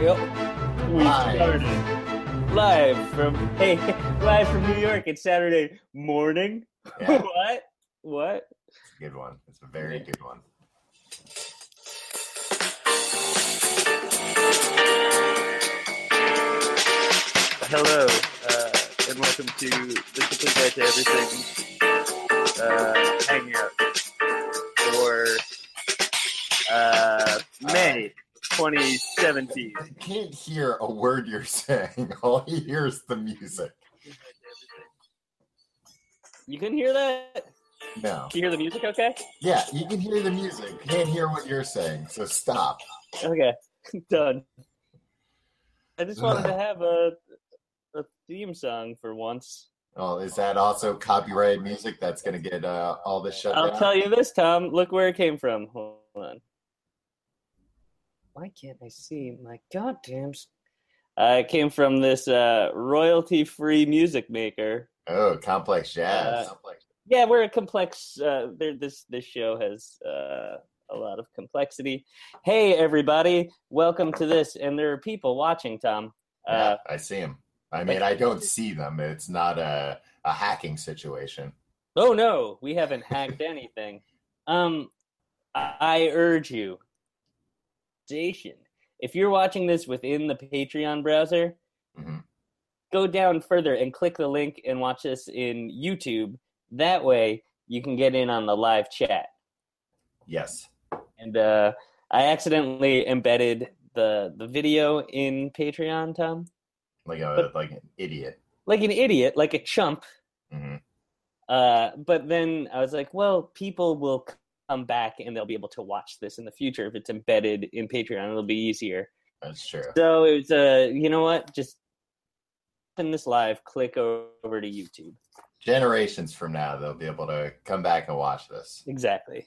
Yep. We Live. started live from hey live from New York. It's Saturday morning. Yeah, what? What? it's a good one. It's a very good one. Hello, uh, and welcome to the Complete Guide to Everything uh, Hangout for uh, May 2017. I can't hear a word you're saying. All he hears is the music. You can hear that? No. Can you hear the music? Okay. Yeah, you can hear the music. Can't hear what you're saying. So stop. Okay, done. I just wanted to have a a theme song for once. Oh, is that also copyrighted music that's going to get uh, all this shut I'll down? tell you this, Tom. Look where it came from. Hold on. Why can't I see my goddamn? s- Uh, it came from this uh, royalty-free music maker. Oh, complex jazz. Uh, Yeah, we're a complex. Uh, this this show has uh, a lot of complexity. Hey, everybody! Welcome to this, and there are people watching. Tom. yeah, Uh, I see him. I mean, I don't see them. It's not a, a hacking situation. Oh no, we haven't hacked anything. Um, I, I urge you, station. If you're watching this within the Patreon browser, Mhm. go down further and click the link and watch this in YouTube. That way, you can get in on the live chat. Yes. And uh, I accidentally embedded the the video in Patreon, Tom, Like a But- like an idiot. like an idiot, like a chump. hmm Uh, but then I was like, well, people will come back and they'll be able to watch this in the future if it's embedded in Patreon. It'll be easier. That's true. So it was, uh, you know what? Just in this live, click over to YouTube. Generations from now, they'll be able to come back and watch this. Exactly.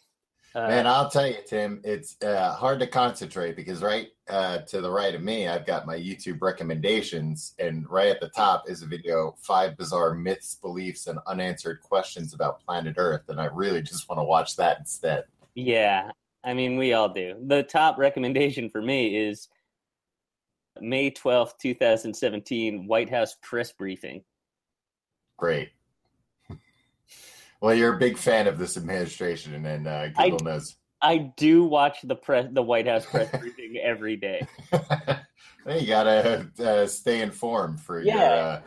Uh, Man, I'll tell you, Tim, it's uh, hard to concentrate because right uh, to the right of me, I've got my YouTube recommendations, and right at the top is a video: five bizarre myths, beliefs, and unanswered questions about planet Earth. And I really just want to watch that instead. yeah. I mean, we all do. The top recommendation for me is May 12th, 2017, White House press briefing. Great. Well, you're a big fan of this administration, and uh, I- Google knows. I do watch the press, the White House press briefing every day. You gotta uh, stay informed for your. Yeah. Uh,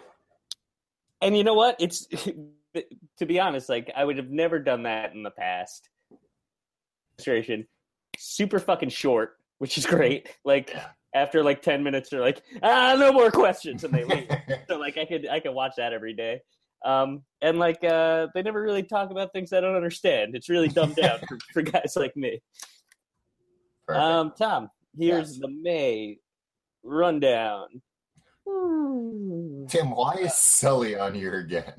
And you know what? It's to be honest, like I would have never done that in the past. Illustration, super fucking short, which is great. Like Yeah. after like ten minutes, they're like, ah, no more questions, and they leave. so like I could I could watch that every day. Um, and like uh, they never really talk about things I don't understand. It's really dumbed down for, for guys like me. Perfect. Um, Tom, here's Yes. the May rundown. Tim, why is Sully on here again?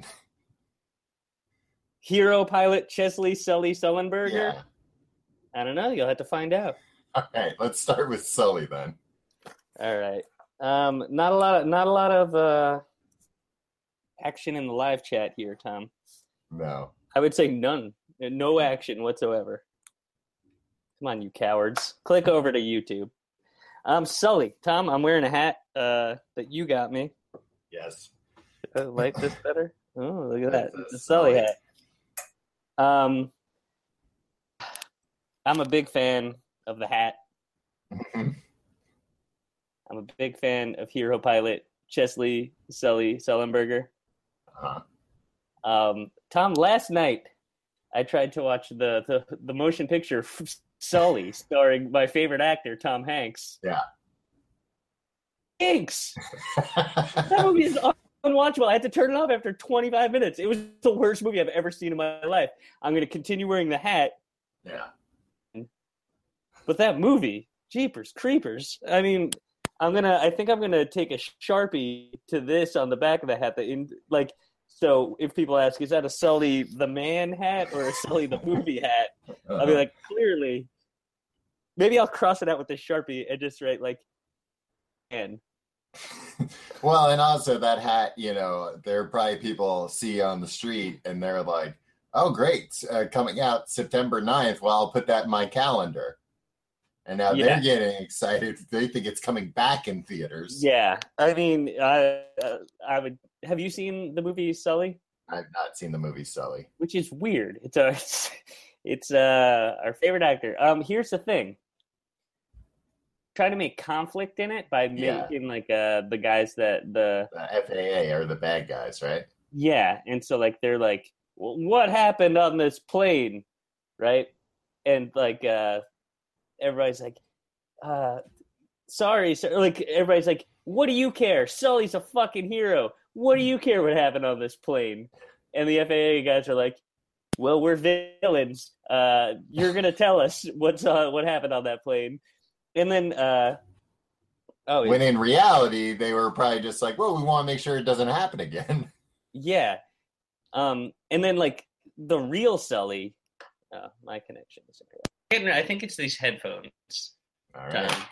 Hero pilot Chesley Sully Sullenberger. Yeah. I don't know. You'll have to find out. All right, let's start with Sully then. All right. Um, not a lot of not a lot of uh, action in the live chat here, Tom. No. I would say none, no action whatsoever. Come on, you cowards! Click over to YouTube. I'm Sully. Tom, I'm wearing a hat uh, that you got me. Yes. I like this better. Oh, look at that! A It's a Sully Sully. hat. Um, I'm a big fan of the hat. I'm a big fan of hero pilot Chesley Sully Sullenberger. Uh-huh. Um, Tom, last night I tried to watch the the, the motion picture Sully, starring my favorite actor Tom Hanks. Yeah. Hanks, that movie is unwatchable. I had to turn it off after 25 minutes. It was the worst movie I've ever seen in my life. I'm going to continue wearing the hat, yeah. but that movie, Jeepers Creepers. I mean, I'm gonna. I think I'm gonna take a sharpie to this on the back of the hat. That in like. So if people ask, is that a Sully the man hat or a Sully the movie hat? I'll be like, clearly. Maybe I'll cross it out with the sharpie and just write like, and well, and also that hat, you know, there are probably people see on the street and they're like, oh, great, uh, coming out September 9th. Well, I'll put that in my calendar. and now Yeah. they're getting excited. They think it's coming back in theaters. Yeah, I mean, I uh, I would. Have you seen the movie Sully? I've not seen the movie Sully. Which is weird. It's a, it's, it's uh our favorite actor. Um, here's the thing. Try to make conflict in it by Yeah. making like uh the guys that the The FAA are the bad guys, right? yeah, and so like they're like, well, what happened on this plane, right? And like uh everybody's like, uh, sorry, sir. Like everybody's like, what do you care? Sully's a fucking hero. What do you care what happened on this plane? And the FAA guys are like, well, we're villains. Uh, you're gonna tell us what's uh, what happened on that plane. And then, uh, oh When in reality, they were probably just like, "Well, we want to make sure it doesn't happen again." yeah, um, and then like the real Sully. Oh, my connection isn't correct. I think it's these headphones. All right.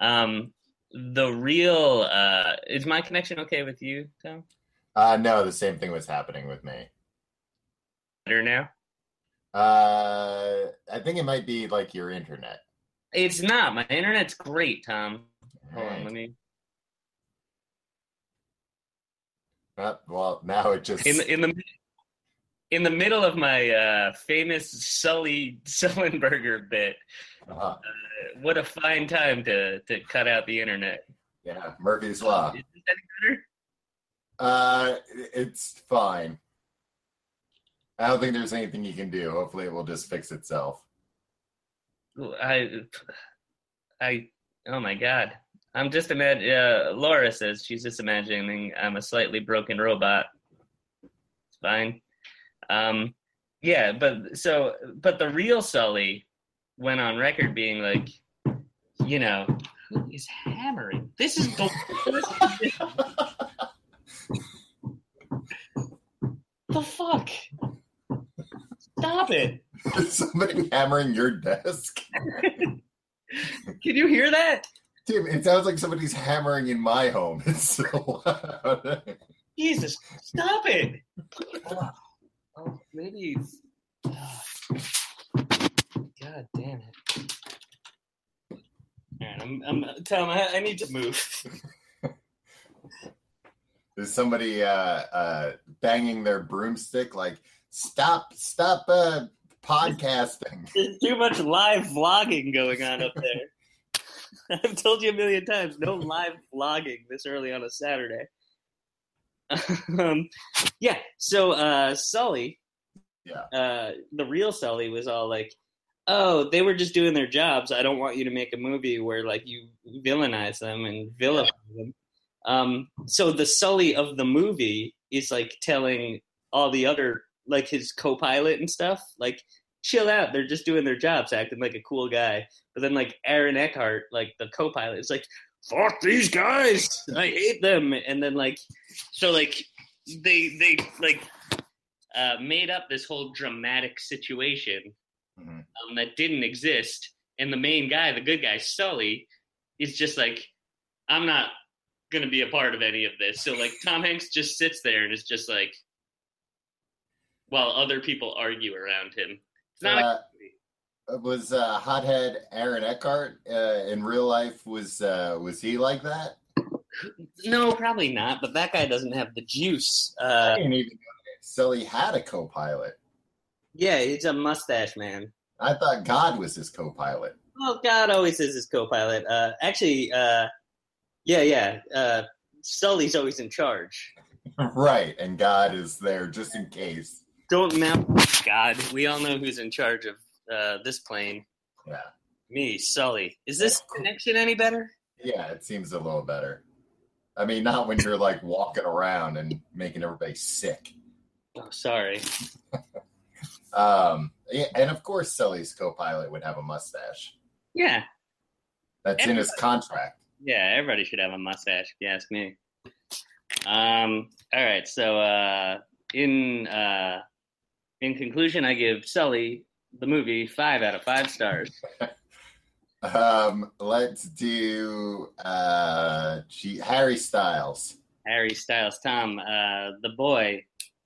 Um, the real uh, is my connection okay with you, Tom? Uh, no, the same thing was happening with me. Better now? Uh, I think it might be like your internet. It's not. My internet's great, Tom. Hold on, let me. Uh, well, now it just In the, in the in the middle of my uh, famous Sully Sullenberger bit, uh, uh, what a fine time to to cut out the internet. yeah, Murphy's law. Is this any better? Uh, it's fine. I don't think there's anything you can do. Hopefully, it will just fix itself. I, I, oh my god. I'm just imagine. Uh, Laura says she's just imagining I'm a slightly broken robot. It's fine. Um, yeah, but so, but the real Sully went on record being like, you know, who is hammering? This is the the fuck. Stop it! Is somebody hammering your desk? Can you hear that? Tim, it sounds like somebody's hammering in my home. It's so loud. Jesus, stop it! Oh, maybe. God damn it! All right, I'm, I'm Tom. I, I need to move. Is somebody uh, uh, banging their broomstick like, stop, stop uh, podcasting? There's too much live vlogging going on up there. I've told you a million times, no live vlogging this early on a Saturday. um, yeah, so uh, Sully, Yeah. uh, the real Sully was all like, "Oh, they were just doing their jobs. I don't want you to make a movie where like you villainize them and vilify them." Um, so the Sully of the movie is like telling all the other like his co-pilot and stuff, like, chill out. They're just doing their jobs, acting like a cool guy. But then like Aaron Eckhart, like the co-pilot, is like, fuck these guys. I hate them. And then like so like they they like uh, made up this whole dramatic situation Mhm. um, that didn't exist. And the main guy, the good guy, Sully, is just like, I'm not gonna be a part of any of this. So like Tom Hanks just sits there and is just like while other people argue around him. It's not a Uh, was uh, hothead Aaron Eckhart uh, in real life? Was uh, was he like that? No, probably not. But that guy doesn't have the juice. I Uh, didn't even know that Sully had a co-pilot. Yeah, he's a mustache man. I thought God was his co-pilot. Well, God always is his co-pilot. Uh, actually, uh, yeah, yeah. Uh, Sully's always in charge. right, and God is there just in case. Don't now, God. We all know who's in charge of uh, this plane. Yeah, Me, Sully. Is this connection any better? yeah, it seems a little better. I mean, not when you're like walking around and making everybody sick. Oh, sorry. Um, and of course, Sully's co-pilot would have a mustache. Yeah, That's in his contract. yeah. Everybody should have a mustache, if you ask me. Um. All right. So, uh, in uh, in conclusion, I give Sully the movie five out of five stars. Um, let's do uh, gee, Harry Styles. Harry Styles, Tom, uh, the boy,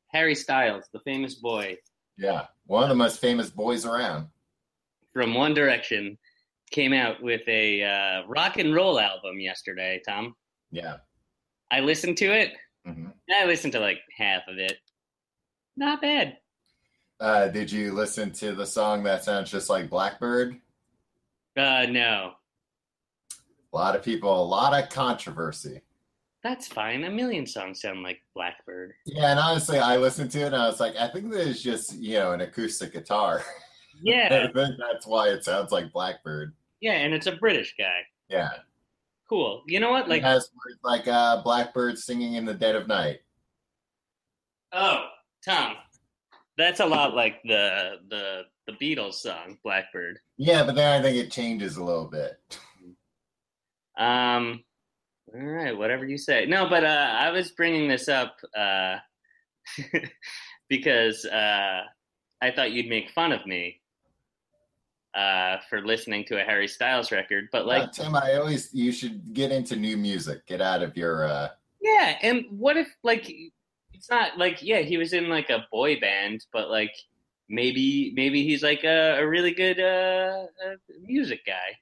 Harry Styles, the famous boy Yeah, one of the most famous boys around. from One Direction. came out with a uh, rock and roll album yesterday. Tom, Yeah. I listened to it. hmm I listened to like half of it. Not bad. Uh, did you listen to the song that sounds just like Blackbird? Uh, no, A lot of people, a lot of controversy. That's fine. A million songs sound like Blackbird. Yeah, and honestly, I listened to it and I was like, I think this is just, you know, an acoustic guitar. Yeah, I think that's why it sounds like Blackbird. yeah, and it's a British guy. Yeah. Cool. You know what? It Like, has words like uh, Blackbird singing in the dead of night. oh, Tom, that's a lot like the the the Beatles song Blackbird. Yeah, but then I think it changes a little bit. Um, all right, whatever you say. No, but uh, I was bringing this up uh, because uh, I thought you'd make fun of me uh, for listening to a Harry Styles record. But like, Uh, Tim, I always, you should get into new music. Get out of your, uh, yeah, and what if like it's not like yeah, he was in like a boy band, but like maybe maybe he's like a, a really good music guy,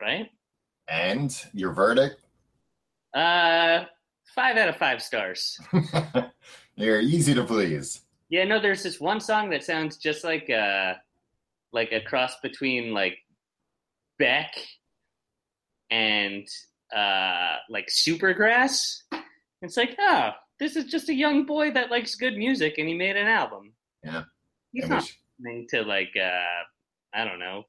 right? And your verdict. Uh, five out of five stars. You're easy to please. Yeah, no, there's this one song that sounds just like uh like a cross between like Beck and uh like Supergrass. It's like, oh, this is just a young boy that likes good music and he made an album. Yeah. He's not listening to like uh I don't know.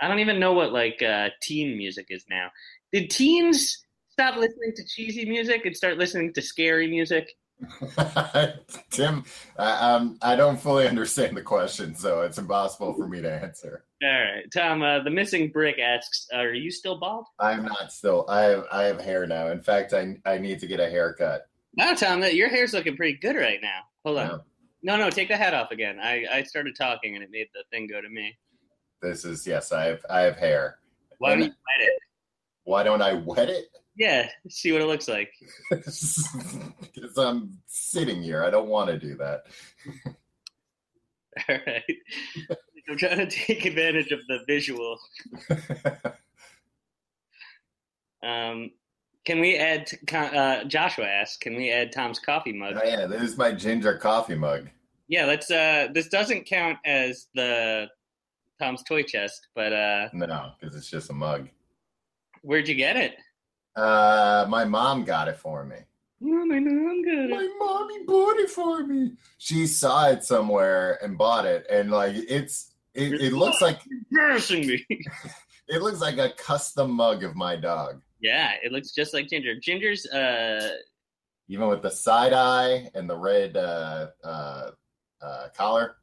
I don't even know what like uh teen music is now. Did teens stop listening to cheesy music and start listening to scary music? Tim, I, um, I don't fully understand the question, so it's impossible for me to answer. All right, Tom. Uh, the missing brick asks, "Are you still bald?" I'm not still. I have I have hair now. In fact, I I need to get a haircut. No, Tom. That your hair's looking pretty good right now. Hold on. No, No, no, take the hat off again. I, I started talking and it made the thing go to me. This is yes. I have I have hair. Why don't you wet it? Why don't I wet it? Yeah, see what it looks like. Because I'm sitting here. I don't want to do that. All right. I'm trying to take advantage of the visual. Um, can we add? Uh, Joshua asks, "Can we add Tom's coffee mug?" oh yeah, this is my ginger coffee mug. Yeah, let's. Uh, this doesn't count as the Tom's toy chest, but uh, No, because it's just a mug. where'd you get it? Uh, my mom got it for me. Oh, my mom got it. My mommy bought it for me. She saw it somewhere and bought it, and like it's it, it looks like Embarrassing me. it looks like a custom mug of my dog, yeah, it looks just like Ginger. Ginger's uh even with the side eye and the red uh, uh, uh, collar.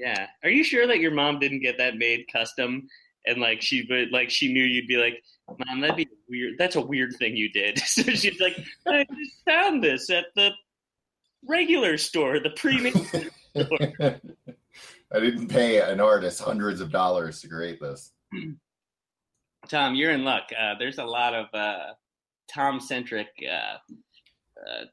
Yeah. Are you sure that your mom didn't get that made custom and like she would like she knew you'd be like, Mom, that'd be weird that's a weird thing you did. so she's like, I just found this at the regular store, the premium store. I didn't pay an artist hundreds of dollars to create this. Tom, you're in luck. Uh, there's a lot of uh, Tom centric uh, uh,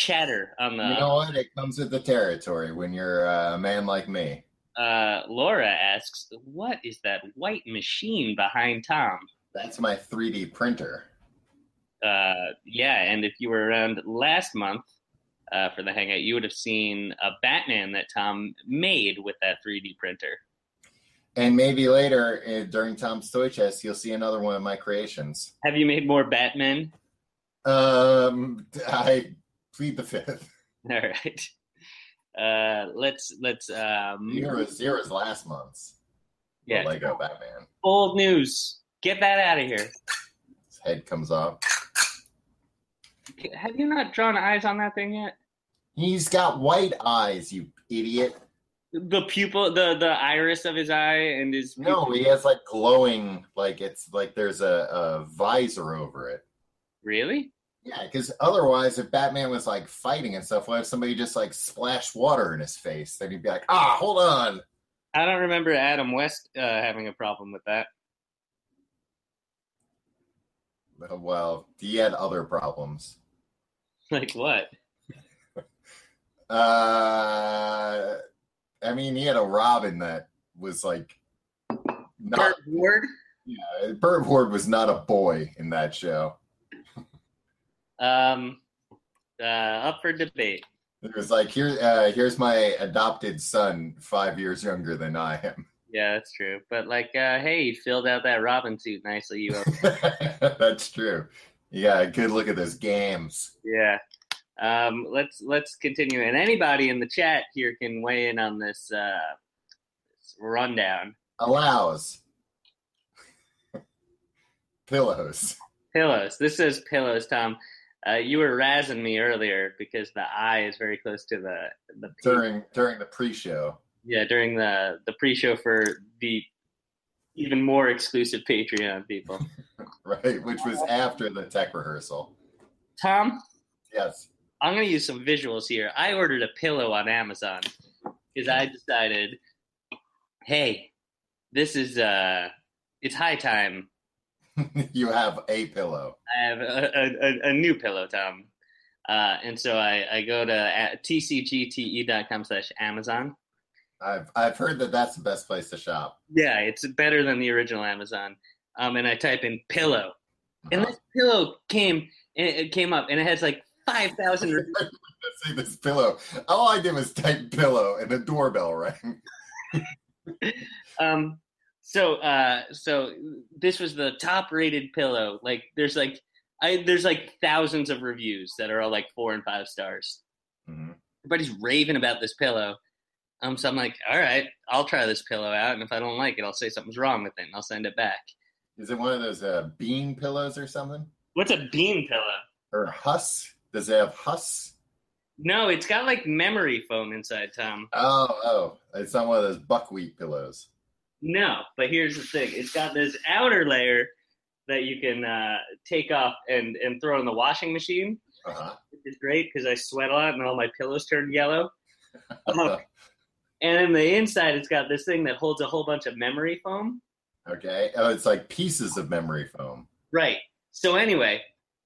chatter on the. you know what? It comes with the territory when you're uh, a man like me. uh, Laura asks, "What is that white machine behind Tom?" That's my 3D printer. Uh, yeah, and if you were around last month uh, for the hangout, you would have seen a Batman that Tom made with that 3D printer. And maybe later uh, during Tom's Toy Chest, you'll see another one of my creations. Have you made more Batman? Um, I plead the fifth. All right. Uh, let's let's um, here was last month's yeah. Lego Batman. Old news. Get that out of here. His head comes off. Have you not drawn eyes on that thing yet? He's got white eyes, you idiot. The pupil, the the iris of his eye, and his No, he has like glowing, like it's like there's a, a visor over it. really. Yeah, because otherwise, if Batman was like fighting and stuff, what if somebody just like splashed water in his face? Then he'd be like, ah, hold on. I don't remember Adam West uh, having a problem with that. Well, he had other problems. Like what? Uh, I mean, he had a Robin that was like Not, Burt Ward. yeah, Burt Ward was not a boy in that show. Um, uh, up for debate. It was like here, uh, here's my adopted son, five years younger than I am. Yeah, that's true. But like, uh, hey, you filled out that Robin suit nicely. You, That's true. Yeah, good look at those games. yeah. Um, let's let's continue. And anybody in the chat here can weigh in on this, uh, this rundown. Allows pillows. Pillows. This says pillows, Tom. Uh, you were razzing me earlier because the eye is very close to the the P. during during the pre-show. yeah during the the pre-show for the even more exclusive Patreon people. Right, which was after the tech rehearsal. Tom, Yes. I'm gonna use some visuals here. I ordered a pillow on Amazon because I decided, hey, this is uh, it's high time. you have a pillow. I have a, a, a new pillow, Tom. Uh, and so I, I go to tcgte.com slash Amazon. I've I've heard that that's the best place to shop. Yeah, it's better than the original Amazon. Um, and I type in pillow, and Uh-huh. this pillow came and it came up, and it has like five thousand. Let's see this pillow. All I did was type pillow and the doorbell rang. um, so uh, so this was the top rated pillow. Like there's like I there's like thousands of reviews that are all like four and five stars. Mhm. Everybody's raving about this pillow. Um, so I'm like, all right, I'll try this pillow out, and if I don't like it, I'll say something's wrong with it, and I'll send it back. Is it one of those uh, bean pillows or something? What's a bean pillow? Or Huss? Does it have Huss? No, it's got like memory foam inside, Tom. Oh, oh, it's not one of those buckwheat pillows. No, but here's the thing: it's got this outer layer that you can uh, take off and and throw in the washing machine, Uh-huh. which is great because I sweat a lot and all my pillows turn yellow. Uh, and then the inside, it's got this thing that holds a whole bunch of memory foam. okay. Oh, it's like pieces of memory foam. Right. So anyway,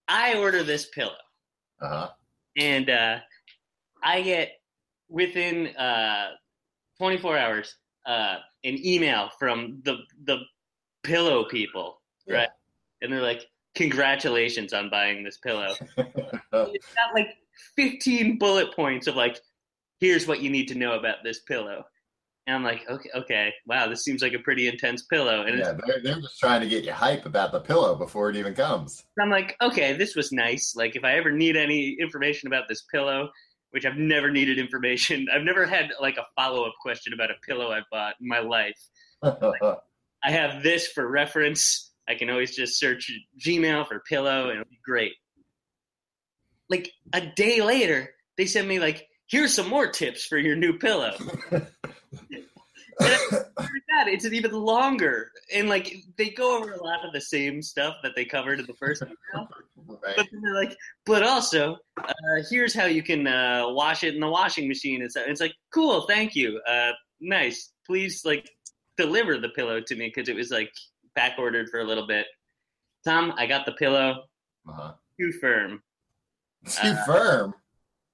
I order this pillow, Uh-huh. and uh, I get within uh, 24 hours uh, an email from the the pillow people, Yeah. right? And they're like, "Congratulations on buying this pillow." it's got like 15 bullet points of like, "Here's what you need to know about this pillow." And I'm like, "Okay, okay, wow, this seems like a pretty intense pillow." And yeah, they're, they're just trying to get you hype about the pillow before it even comes. I'm like, okay, this was nice. Like, if I ever need any information about this pillow, which I've never needed information, I've never had like a follow up question about a pillow I bought in my life. I have this for reference. I can always just search Gmail for pillow and it'll be great. Like a day later, they send me like, here's some more tips for your new pillow. God, it's even longer. And like they go over a lot of the same stuff that they covered in the first email. right. But then they're like, but also, uh, here's how you can uh, wash it in the washing machine. And so it's like, cool, thank you, uh, nice. Please, like, deliver the pillow to me because it was like back ordered for a little bit. Tom, I got the pillow Uh-huh. too firm. Too Uh, firm.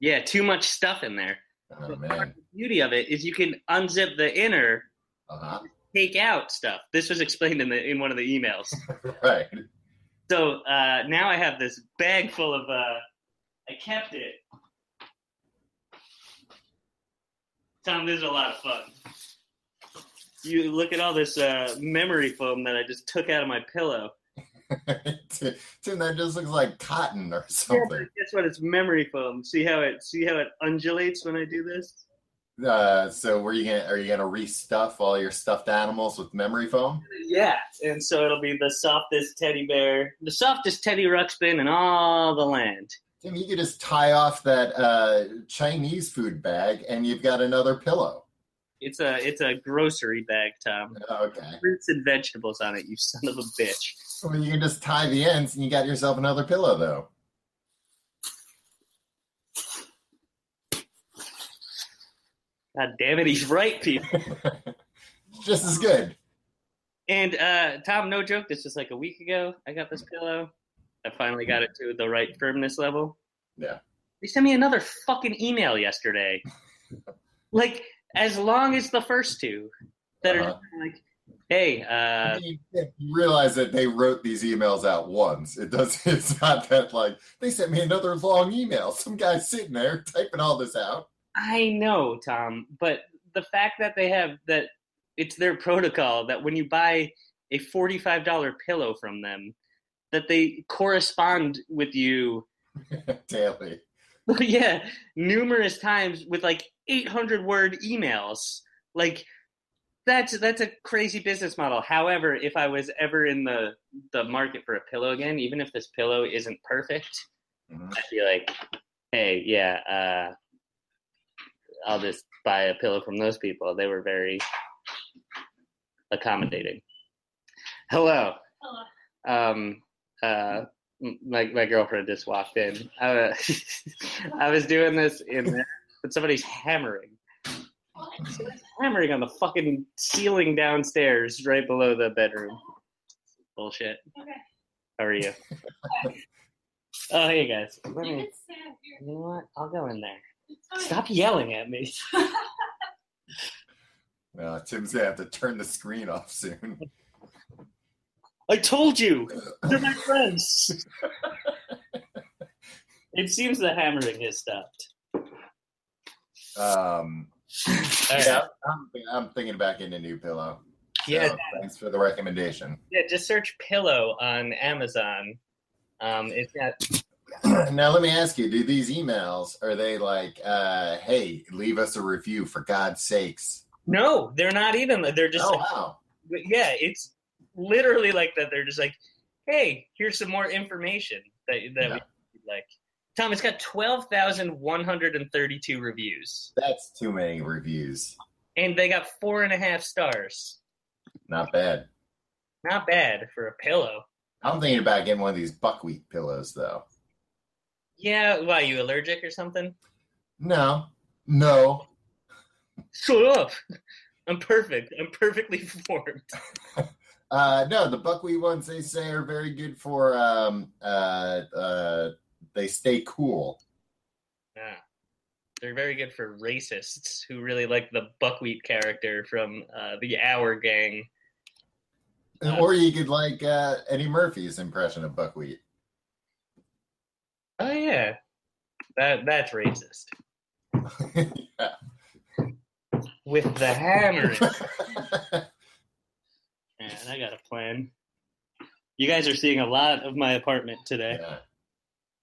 Yeah, too much stuff in there. Oh man. Beauty of it is you can unzip the inner, Uh-huh. take out stuff. This was explained in the in one of the emails. Right. So uh, now I have this bag full of. Uh, I kept it. Tom, this is a lot of fun. You look at all this uh, memory foam that I just took out of my pillow. Tim, that just looks like cotton or Yeah, something. guess what? It's memory foam. See how it see how it undulates when I do this? Uh, so were you gonna are you gonna restuff all your stuffed animals with memory foam? Yeah, and so it'll be the softest teddy bear, the softest Teddy Ruxpin in all the land. Tim, you could just tie off that uh, Chinese food bag and you've got another pillow. It's a it's a grocery bag, Tom. Okay. Fruits and vegetables on it, you son of a bitch. Well, you can just tie the ends and you got yourself another pillow though. God damn it, he's right, people. just as good. And uh, Tom, no joke, this was like a week ago. I got this pillow. I finally got it to the right firmness level. Yeah. They sent me another fucking email yesterday. like as long as the first two that Uh-huh. are like, Hey, uh, you realize that they wrote these emails out once. It does. It's not that like they sent me another long email. Some guy's sitting there typing all this out. I know, Tom, but the fact that they have that it's their protocol that when you buy a forty-five dollar pillow from them, that they correspond with you daily. yeah, numerous times with like eight hundred word emails. Like that's that's a crazy business model. However, if I was ever in the the market for a pillow again, even if this pillow isn't perfect, mm-hmm. I'd be like, hey, yeah, uh, I'll just buy a pillow from those people. They were very accommodating. Hello. Hello. Um, uh, my my girlfriend just walked in. I, I was doing this in there, but somebody's hammering. Somebody's hammering on the fucking ceiling downstairs, right below the bedroom. Bullshit. Okay. How are you? oh, hey guys. Let me, you know what? I'll go in there. Stop yelling at me. well, Tim's gonna have to turn the screen off soon. I told you, they're my friends. it seems the hammering has stopped. Um, yeah, I'm, I'm, thinking about getting a new pillow. So yeah, thanks for the recommendation. Yeah, just search pillow on Amazon. Um, it's got now let me ask you do these emails are they like uh hey leave us a review for god's sakes no they're not even they're just oh, like, wow. yeah it's literally like that they're just like hey here's some more information that, that yeah. we like tom it's got 12132 reviews. That's too many reviews. And they got four and a half stars. Not bad. Not bad for a pillow. I'm thinking about getting one of these buckwheat pillows though yeah, why you allergic or something? No, no. Shut up! I'm perfect. I'm perfectly formed. uh, no, the buckwheat ones they say are very good for. Um, uh, uh, they stay cool. Yeah, they're very good for racists who really like the buckwheat character from uh, the Our Gang. or you could like uh, Eddie Murphy's impression of buckwheat. Oh yeah, that that's racist. yeah. With the hammer. Man, I got a plan. You guys are seeing a lot of my apartment today. Yeah.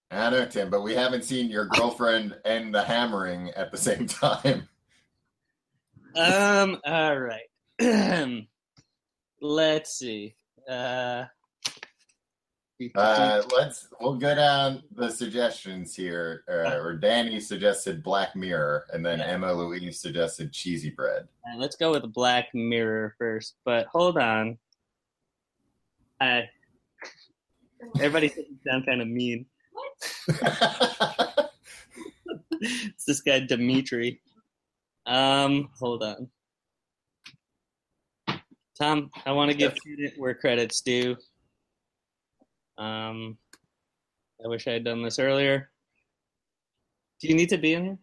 I know, Tim, but we haven't seen your girlfriend and the hammering at the same time. Um. All right. Let's see. Uh, uh, let's we'll go down the suggestions here. Uh, or Danny suggested Black Mirror, and then Emma Louise suggested Cheesy Bread. Right, let's go with Black Mirror first. But hold on, I everybody sound kind of mean. it's this guy Dimitri. Um, hold on. Tom, I want to give credit where credit's due. Um, I wish I had done this earlier. Do you need to be in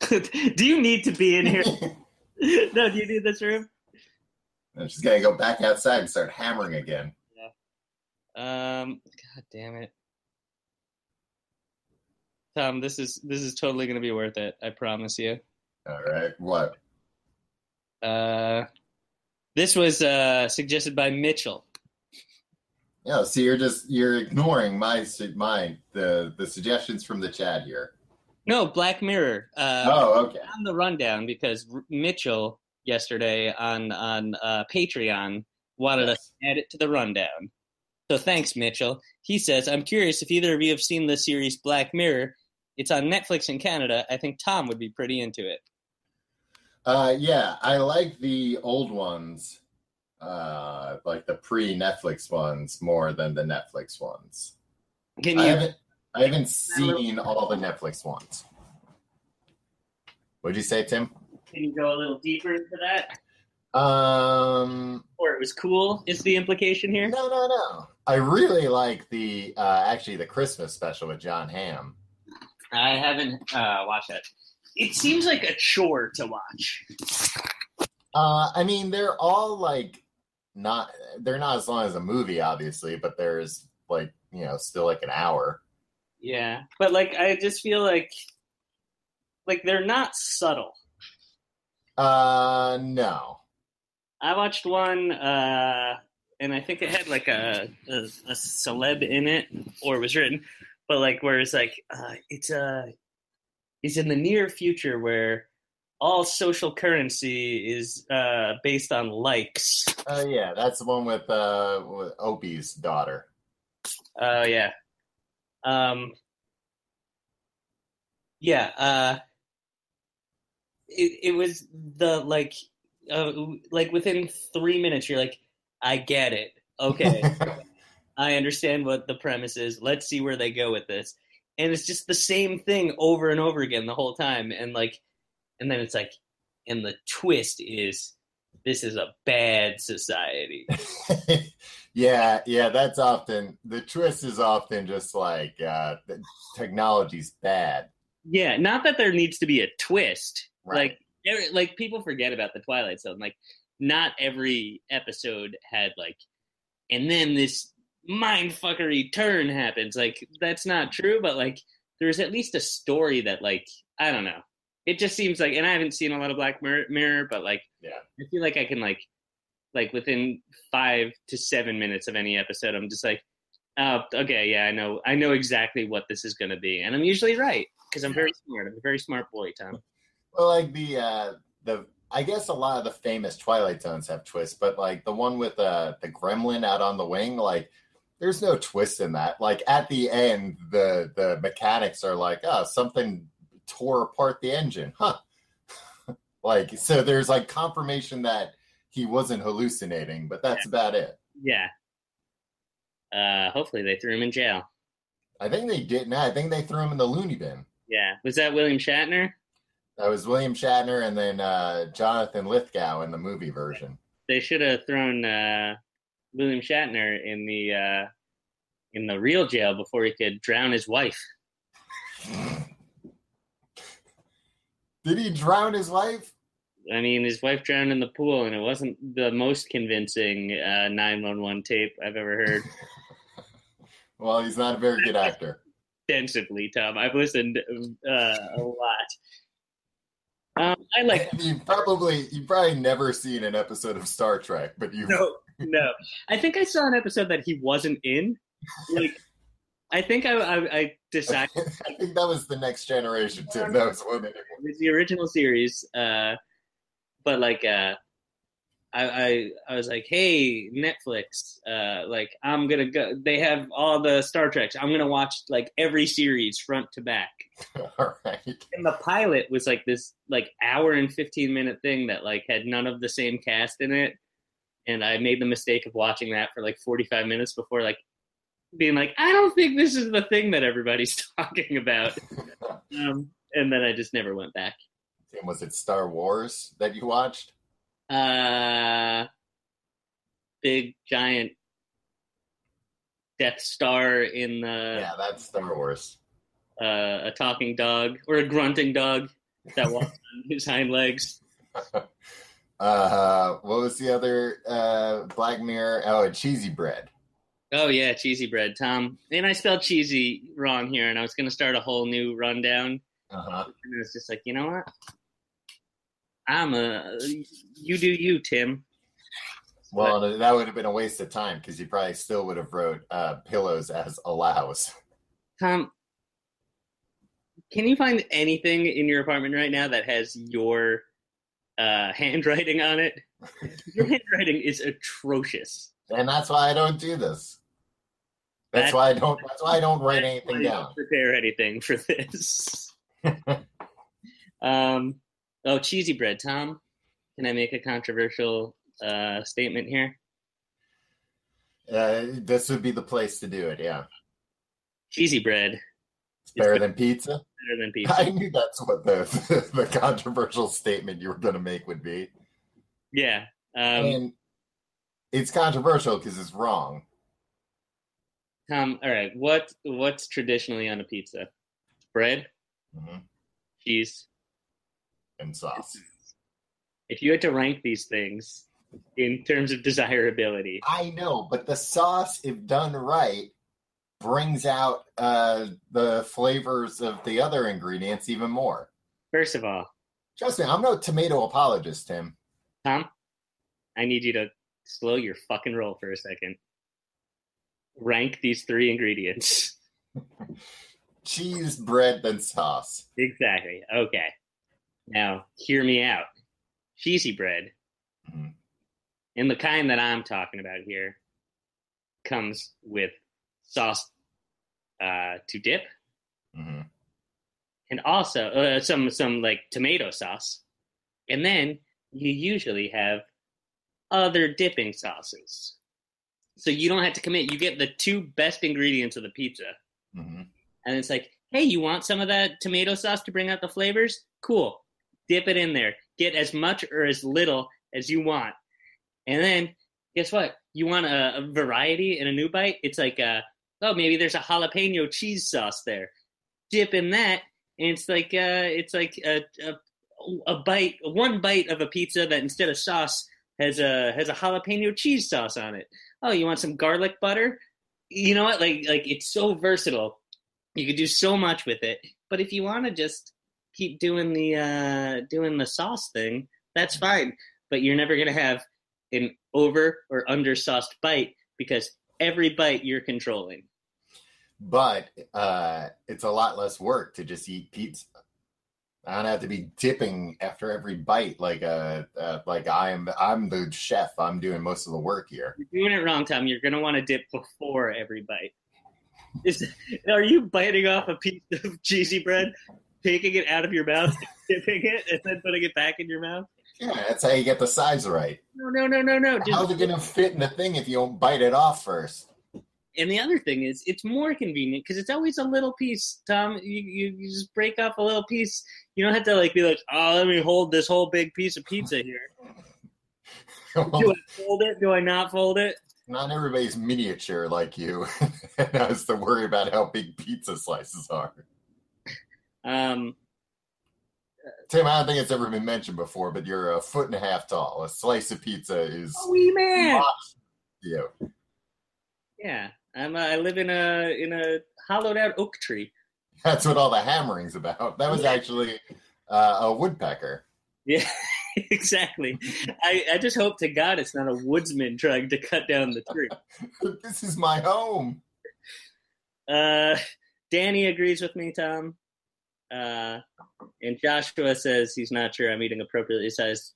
here? do you need to be in here? no, do you need this room? And she's gonna go back outside and start hammering again. Yeah. Um. God damn it, Tom. This is this is totally gonna be worth it. I promise you. All right. What? Uh, this was uh suggested by Mitchell. Yeah, so you're just you're ignoring my my the the suggestions from the chat here. No, Black Mirror. Uh, oh, okay. On the rundown because Mitchell yesterday on on uh, Patreon wanted yes. us to add it to the rundown. So thanks, Mitchell. He says, "I'm curious if either of you have seen the series Black Mirror. It's on Netflix in Canada. I think Tom would be pretty into it." Uh, yeah, I like the old ones uh, like the pre Netflix ones more than the Netflix ones. Can you? I haven't, I haven't seen all the Netflix ones. What'd you say, Tim? Can you go a little deeper into that? Um, or it was cool is the implication here? No, no, no. I really like the uh, actually the Christmas special with Jon Hamm. I haven't uh, watched that. It seems like a chore to watch. Uh, I mean, they're all like not they're not as long as a movie, obviously, but there's like you know still like an hour. Yeah, but like I just feel like like they're not subtle. Uh, no. I watched one, uh, and I think it had like a, a a celeb in it, or it was written, but like where it's like uh, it's a it's in the near future where all social currency is uh, based on likes. Oh yeah, that's the one with uh with Opie's daughter. Oh yeah. Um yeah, uh it it was the like uh, like within 3 minutes you're like I get it. Okay. I understand what the premise is. Let's see where they go with this. And it's just the same thing over and over again the whole time and like and then it's like and the twist is this is a bad society. yeah, yeah, that's often the twist is often just like uh the technology's bad. Yeah, not that there needs to be a twist. Right. Like, like people forget about the Twilight Zone. Like, not every episode had like, and then this mindfuckery turn happens. Like, that's not true. But like, there's at least a story that like I don't know. It just seems like, and I haven't seen a lot of Black Mirror, but like, Yeah. I feel like I can like, like within five to seven minutes of any episode, I'm just like, oh, okay, yeah, I know, I know exactly what this is going to be, and I'm usually right because I'm very smart. I'm a very smart boy, Tom. Well, like the uh the I guess a lot of the famous Twilight Zones have twists, but like the one with uh the gremlin out on the wing, like there's no twist in that. Like at the end, the the mechanics are like, oh, something tore apart the engine, huh? like so there's like confirmation that he wasn't hallucinating, but that's about it. Yeah. Uh, hopefully they threw him in jail. I think they didn't. I think they threw him in the loony bin. Yeah. Was that William Shatner? That was William Shatner and then uh, Jonathan Lithgow in the movie version. They should have thrown uh, William Shatner in the uh, in the real jail before he could drown his wife. Did he drown his wife? I mean, his wife drowned in the pool, and it wasn't the most convincing uh, 911 tape I've ever heard. Well, he's not a very good actor. Extensively, Tom. I've listened uh, a lot. Um, I like you probably you probably never seen an episode of Star Trek, but you no, no. I think I saw an episode that he wasn't in. Like, I think I, I, I decided I think that was the next generation too. That was one. it was the original series, uh, but like uh, I, I I was like, hey Netflix, uh, like I'm gonna go. They have all the Star Treks. I'm gonna watch like every series front to back. All right. And the pilot was like this like hour and 15 minute thing that like had none of the same cast in it. And I made the mistake of watching that for like 45 minutes before like being like, I don't think this is the thing that everybody's talking about. Um, and then I just never went back. And was it Star Wars that you watched? Uh, big giant Death Star in the yeah, that's Star Wars. uh, a talking dog or a grunting dog that walks on his hind legs. Uh, what was the other uh, Black Mirror? Oh, a cheesy bread. Oh yeah, cheesy bread, Tom. And I spelled cheesy wrong here, and I was going to start a whole new rundown. Uh-huh. And it's just like, you know what? I'm a you do you, Tim. Well, that would have been a waste of time because you probably still would have wrote uh, pillows as allows. Tom, can you find anything in your apartment right now that has your uh, handwriting on it? Your handwriting is atrocious. And that's why I don't do this. That's That- why I don't. That's why I don't write anything down. prepare anything for this. um, oh, cheesy bread, Tom. Can I make a controversial uh, statement here? Uh, this would be the place to do it. Yeah, Cheesy bread it's better than pizza. better than pizza. I knew that's what the the controversial statement you were going to make would be, Yeah. Um, and it's controversial because it's wrong. Tom, all right. What what's traditionally on a pizza? Bread, Mhm. cheese. And sauce. If you had to rank these things in terms of desirability. I know, but the sauce, if done right, brings out uh, the flavors of the other ingredients even more. First of all, Trust me, I'm no tomato apologist, Tim. Tom, I need you to slow your fucking roll for a second. Rank these three ingredients. Cheese, bread, then sauce. Exactly. Okay. Now, hear me out. Cheesy bread, Mhm. and the kind that I'm talking about here, comes with sauce uh, to dip, hmm and also uh, some some like tomato sauce, and then you usually have other dipping sauces. So you don't have to commit. You get the two best ingredients of the pizza, hmm and it's like, hey, you want some of that tomato sauce to bring out the flavors? Cool. Dip it in there. Get as much or as little as you want. And then guess what? You want a, a variety in a new bite? It's like, uh, oh, maybe there's a jalapeno cheese sauce there. Dip in that, and it's like, uh, it's like a, a, a bite, one bite of a pizza that instead of sauce has a has a jalapeno cheese sauce on it. Oh, you want some garlic butter? You know what? Like, like it's so versatile you could do so much with it but if you want to just keep doing the uh doing the sauce thing that's fine but you're never to have an over or under sauced bite because every bite you're controlling But uh, it's a lot less work to just eat pizza. I don't have to be dipping after every bite like uh, uh like I'm I'm the chef. I'm doing most of the work here. you're doing it wrong tom you're going to want to dip before every bite is are you biting off a piece of cheesy bread taking it out of your mouth dipping it and then putting it back in your mouth Yeah, that's how you get the size right. no no no no no How's it gonna fit in the thing if you don't bite it off first? And the other thing is, it's more convenient because it's always a little piece. Tom, you, you you just break off a little piece. You don't have to like be like, oh, let me hold this whole big piece of pizza here. Do I fold it? Do I not fold it? Not everybody's miniature like you has to worry about how big pizza slices are. Um, Tim, I don't think it's ever been mentioned before, but you're a foot and a half tall. A slice of pizza is wee man. you. Yeah, I'm. Uh, I live in a in a hollowed out oak tree. That's what all the hammering's about. That was actually uh, a woodpecker. Yeah, exactly. I I just hope to God it's not a woodsman trying to cut down the tree. this is my home. Uh, Danny agrees with me, Tom. Uh, and Joshua says he's not sure I'm eating appropriately sized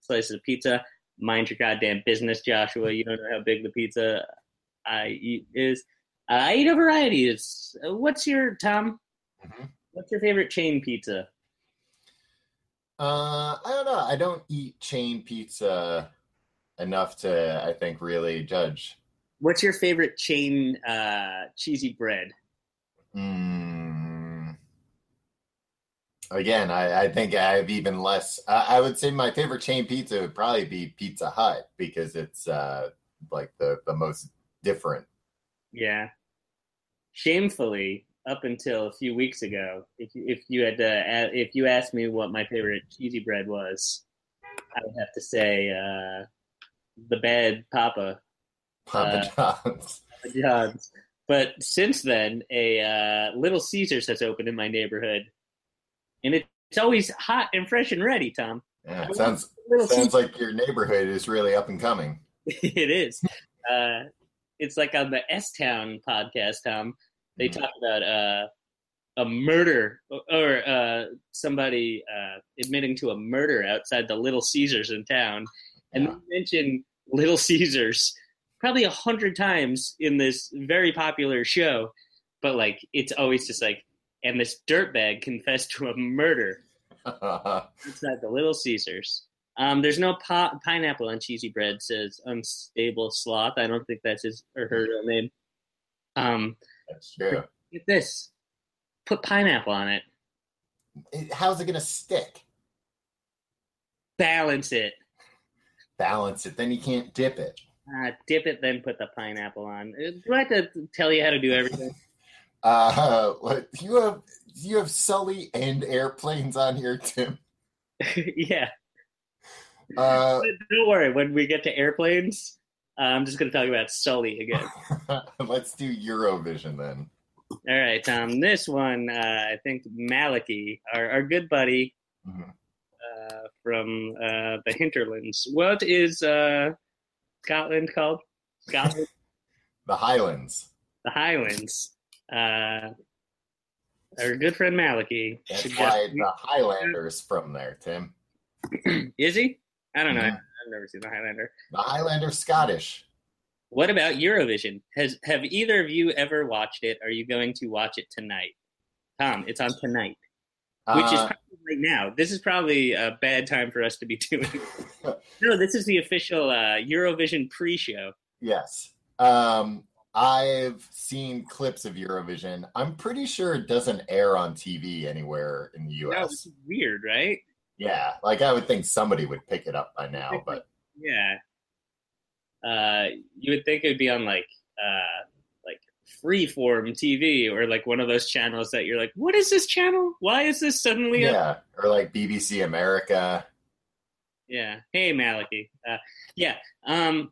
slices of pizza. Mind your goddamn business, Joshua. You don't know how big the pizza I eat is. I eat a variety. It's what's your Tom? Mhm. What's your favorite chain pizza? Uh, I don't know. I don't eat chain pizza enough to, I think, really judge. What's your favorite chain uh, cheesy bread? Mm. Again, I, I think I have even less. I, I would say my favorite chain pizza would probably be Pizza Hut because it's uh, like the, the most different. Yeah. Shamefully, up until a few weeks ago, if you, if you had to, a- if you asked me what my favorite cheesy bread was, I would have to say uh, the bad Papa Papa John's. Papa John's. But since then, a uh, Little Caesars has opened in my neighborhood, and it, it's always hot and fresh and ready. Tom, Yeah, sounds sounds like your neighborhood is really up and coming. it is. Uh, it's like on the S Town podcast, Tom. They Mhm. talk about uh, a murder or uh, somebody uh, admitting to a murder outside the Little Caesars in town, and Yeah. they mention Little Caesars probably a hundred times in this very popular show. But like, it's always just like, and this dirtbag confessed to a murder outside the Little Caesars. Um, there's no pi- pineapple on cheesy bread. Says unstable sloth. I don't think that's his or her real name. Um, That's true. get this. Put pineapple on it. It- how's it going to stick? Balance it. Balance it. Then you can't dip it. Uh, dip it, then put the pineapple on. Uh, Do I have to tell you how to do everything? Uh, what you have? You have Sully and airplanes on here, Tim. yeah. Uh, Don't worry. When we get to airplanes, uh, I'm just going to talk about Sully again. let's do Eurovision then. All right, Tom. This one, uh, I think Malachi, our, our good buddy Mhm. uh, from uh, the hinterlands. What is uh, Scotland called? Scotland, The Highlands. the Highlands. Uh, our good friend Malachi. That's why the Highlanders from there, Tim. Is he? I don't know. Mhm. I've never seen the Highlander. The Highlander Scottish. What about Eurovision? Has have either of you ever watched it? Are you going to watch it tonight? Tom, it's on tonight, which is Uh, probably right now. This is probably a bad time for us to be doing. no, this is the official uh, Eurovision pre-show. yes. Um, I've seen clips of Eurovision. I'm pretty sure it doesn't air on TV anywhere in the US. it's weird, right? Yeah, like I would think somebody would pick it up by now, but Yeah. Uh, you would think it would be on like uh, like freeform TV or like one of those channels that you're like, what is this channel? Why is this suddenly up? yeah, or like BBC America. Yeah. Hey, Malachi. Uh, yeah. Um,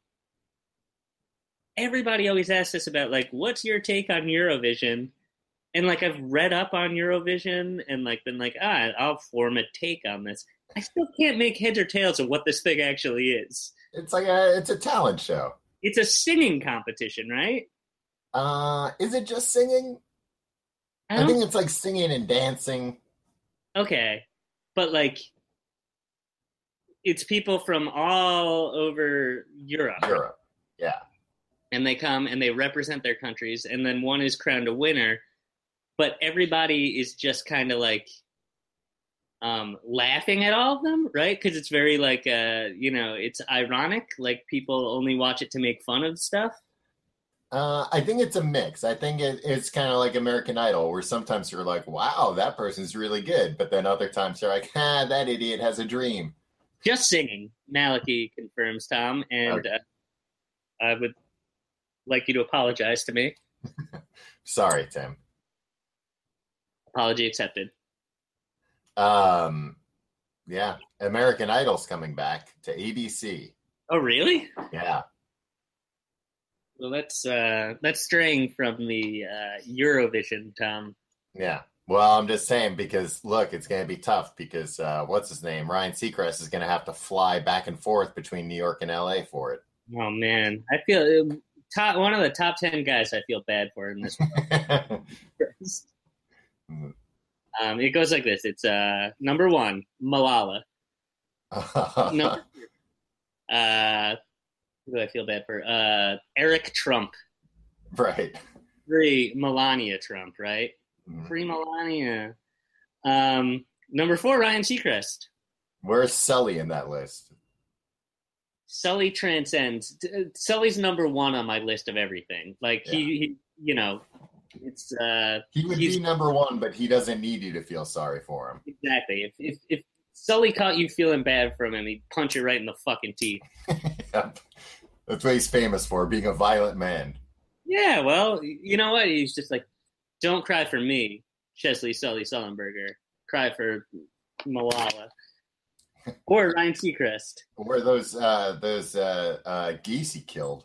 everybody always asks us about like, what's your take on Eurovision? And like, I've read up on Eurovision and like been like, ah, I'll form a take on this. I still can't make heads or tails of what this thing actually is. It's like a it's a talent show. It's a singing competition, right? Uh, is it just singing? I I think it's like singing and dancing. Okay, but like, it's people from all over Europe, Europe. Yeah. and they come and they represent their countries, and then one is crowned a winner. But everybody is just kind of like um, laughing at all of them, right? Because it's very like, uh, you know, it's ironic. Like people only watch it to make fun of stuff. Uh, I think it's a mix. I think it, it's kind of like American Idol, where sometimes you're like, "Wow, that person's really good," but then other times you're like, "Ah, that idiot has a dream." Just singing, Malachi confirms, Tom, and uh, I would like you to apologize to me. Sorry, Tim. Apology accepted. Um, yeah, American Idol's coming back to ABC. Oh, really? Yeah, Well, that's uh, that's straying from the uh, Eurovision, Tom. yeah. Well, I'm just saying because look, it's going to be tough because uh, what's his name, Ryan Seacrest, is going to have to fly back and forth between New York and LA for it. Oh man, I feel top one of the top ten guys. I feel bad for in this. Um, it goes like this. It's uh, number one, Malala. Number two, uh, who do I feel bad for? Uh, Eric Trump. right. Three, Melania Trump. Right. Mhm. Free Melania. Um, number four, Ryan Seacrest. Where's Sully in that list? Sully transcends. Sully's number one on my list of everything. Like he, he you know, it's uh He would be number one, but he doesn't need you to feel sorry for him. exactly. If if if Sully caught you feeling bad from him, he'd punch you right in the fucking teeth. Yep. That's what he's famous for, being a violent man. Yeah, well, you know what? He's just like, don't cry for me, Chesley Sully Sullenberger. Cry for Malala or Ryan Seacrest. Where those uh, those uh, uh, geese he killed?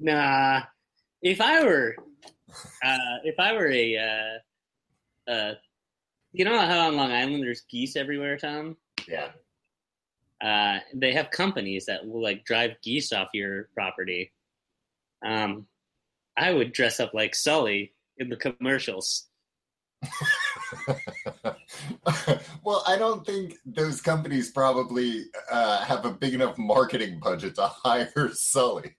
Nah, if I were, uh, if I were a, uh, uh, you know how on Long Island there's geese everywhere, Tom. Yeah. Uh, they have companies that will like drive geese off your property. Um, I would dress up like Sully in the commercials. well, I don't think those companies probably uh, have a big enough marketing budget to hire Sully.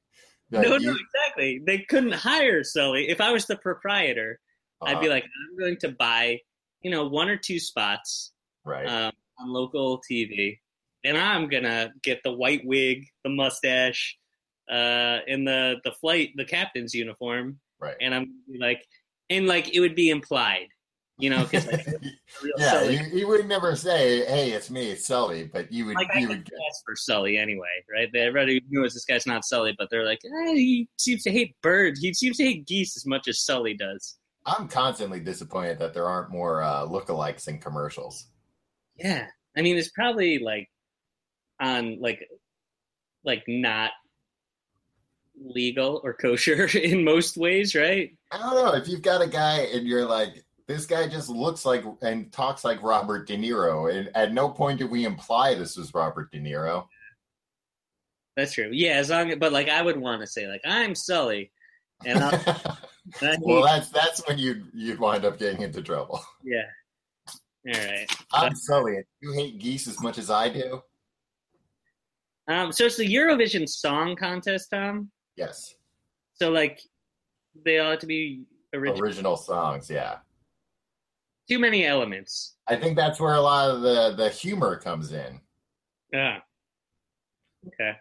That no, you- no, exactly. They couldn't hire Sully. If I was the proprietor, I'd be uh, like, I'm going to buy, you know, one or two spots right. um, on local TV, and I'm gonna get the white wig, the mustache, uh, and the the flight, the captain's uniform, right. and I'm gonna be like, and like it would be implied, you know, because yeah, Sully, you, you would never say, "Hey, it's me, it's Sully," but you would like I you could would guess for Sully anyway, right? They- Everybody knows this guy's not Sully, but they're like, eh, he seems to hate birds. He seems to hate geese as much as Sully does. I'm constantly disappointed that there aren't more uh, lookalikes in commercials. Yeah, I mean, it's probably like on like like not legal or kosher in most ways, right? I don't know if you've got a guy and you're like, this guy just looks like and talks like Robert De Niro, and at no point did we imply this was Robert De Niro. That's true. Yeah, as long but like I would want to say like I'm Sully, and, and well, that's that's when you you'd wind up getting into trouble. Yeah. All right. I'm Sully. You hate geese as much as I do. Um, so it's the Eurovision Song Contest, Tom. Yes. So like, they all have to be original. Original songs, yeah. Too many elements. I think that's where a lot of the the humor comes in. Yeah. Okay.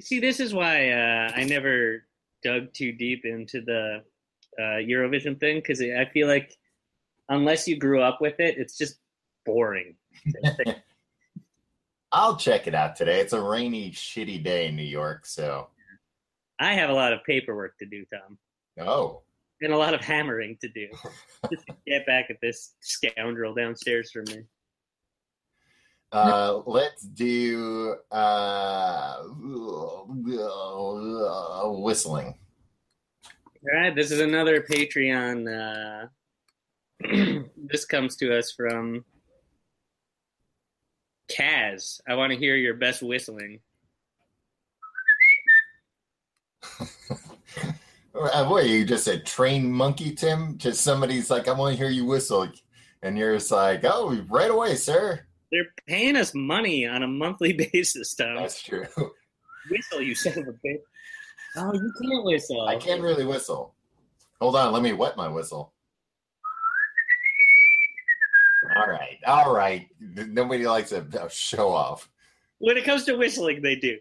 See, this is why uh, I never dug too deep into the uh, Eurovision thing because I feel like unless you grew up with it, it's just boring. I'll check it out today. It's a rainy, shitty day in New York, so I have a lot of paperwork to do, Tom. Oh. And a lot of hammering to do. just to get back at this scoundrel downstairs from me. Uh, let's do uh, whistling. All right, this is another Patreon. Uh, this comes to us from Kaz, I want to hear your best whistling. uh, boy, you just said train monkey, Tim. Just somebody's like, I want to hear you whistle, and you're just like, oh, right away, sir. They're paying us money on a monthly basis, Tom. That's true. Whistle, you son of a bitch. Oh, you can't whistle. I can't really whistle. Hold on, let me wet my whistle. All right, all right. Nobody likes a, a show off. When it comes to whistling, they do.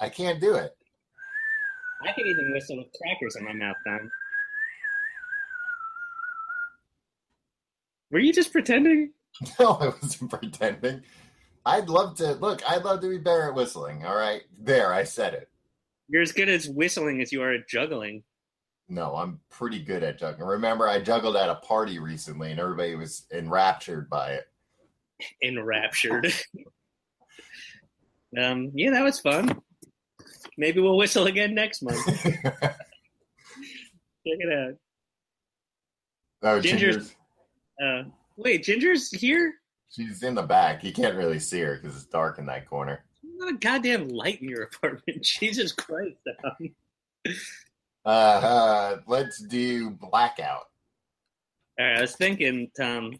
I can't do it. I can even whistle with crackers in my mouth, Don. Were you just pretending? No, I wasn't pretending. I'd love to look. I'd love to be better at whistling. All right, there, I said it. You're as good at whistling as you are at juggling. No, I'm pretty good at juggling. Remember, I juggled at a party recently, and everybody was enraptured by it. Enraptured. um, yeah, that was fun. Maybe we'll whistle again next month. Check it out. Oh, Ginger's. Uh, wait, Ginger's here. She's in the back. You can't really see her because it's dark in that corner. There's not a goddamn light in your apartment. Jesus Christ. Uh, uh, let's do blackout. All right, I was thinking, Tom,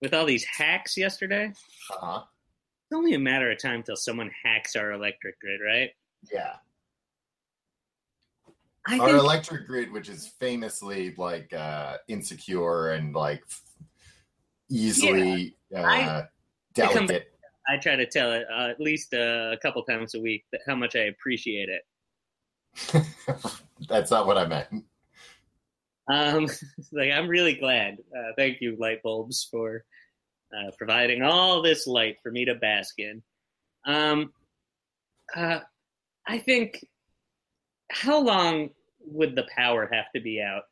with all these hacks yesterday, uh-huh. it's only a matter of time till someone hacks our electric grid, right? Yeah. I our think... electric grid, which is famously like uh, insecure and like easily yeah. uh, I, delicate. I try to tell it uh, at least uh, a couple times a week that how much I appreciate it. That's not what I meant. Um, like I'm really glad. Uh, thank you, light bulbs, for uh, providing all this light for me to bask in. Um, uh, I think how long would the power have to be out?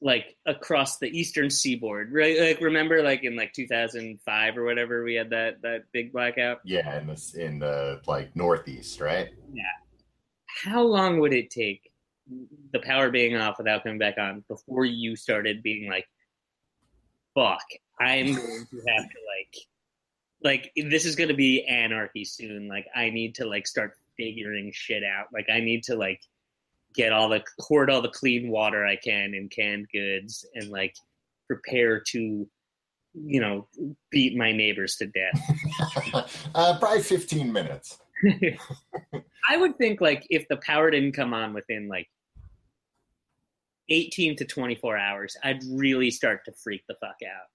Like across the eastern seaboard, right? Like remember, like in like 2005 or whatever, we had that that big blackout. Yeah, in the in the like northeast, right? Yeah. How long would it take the power being off without coming back on before you started being like, fuck, I'm going to have to like, like this is going to be anarchy soon. Like I need to like start figuring shit out. Like I need to like get all the hoard all the clean water I can in canned goods and like prepare to you know beat my neighbors to death. uh, probably 15 minutes. I would think like if the power didn't come on within like 18 to 24 hours, I'd really start to freak the fuck out.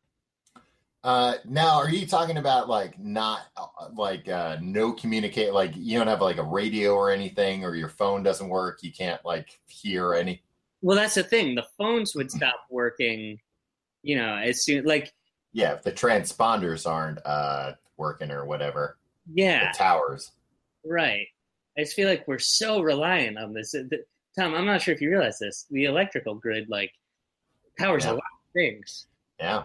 Uh, now, are you talking about like not uh, like uh, no communicate? Like you don't have like a radio or anything, or your phone doesn't work. You can't like hear any. Well, that's the thing. The phones would stop working. You know, as soon like. Yeah, if the transponders aren't uh, working or whatever. Yeah. The towers. Right. I just feel like we're so reliant on this. Tom, I'm not sure if you realize this. The electrical grid like powers yeah. a lot of things. Yeah.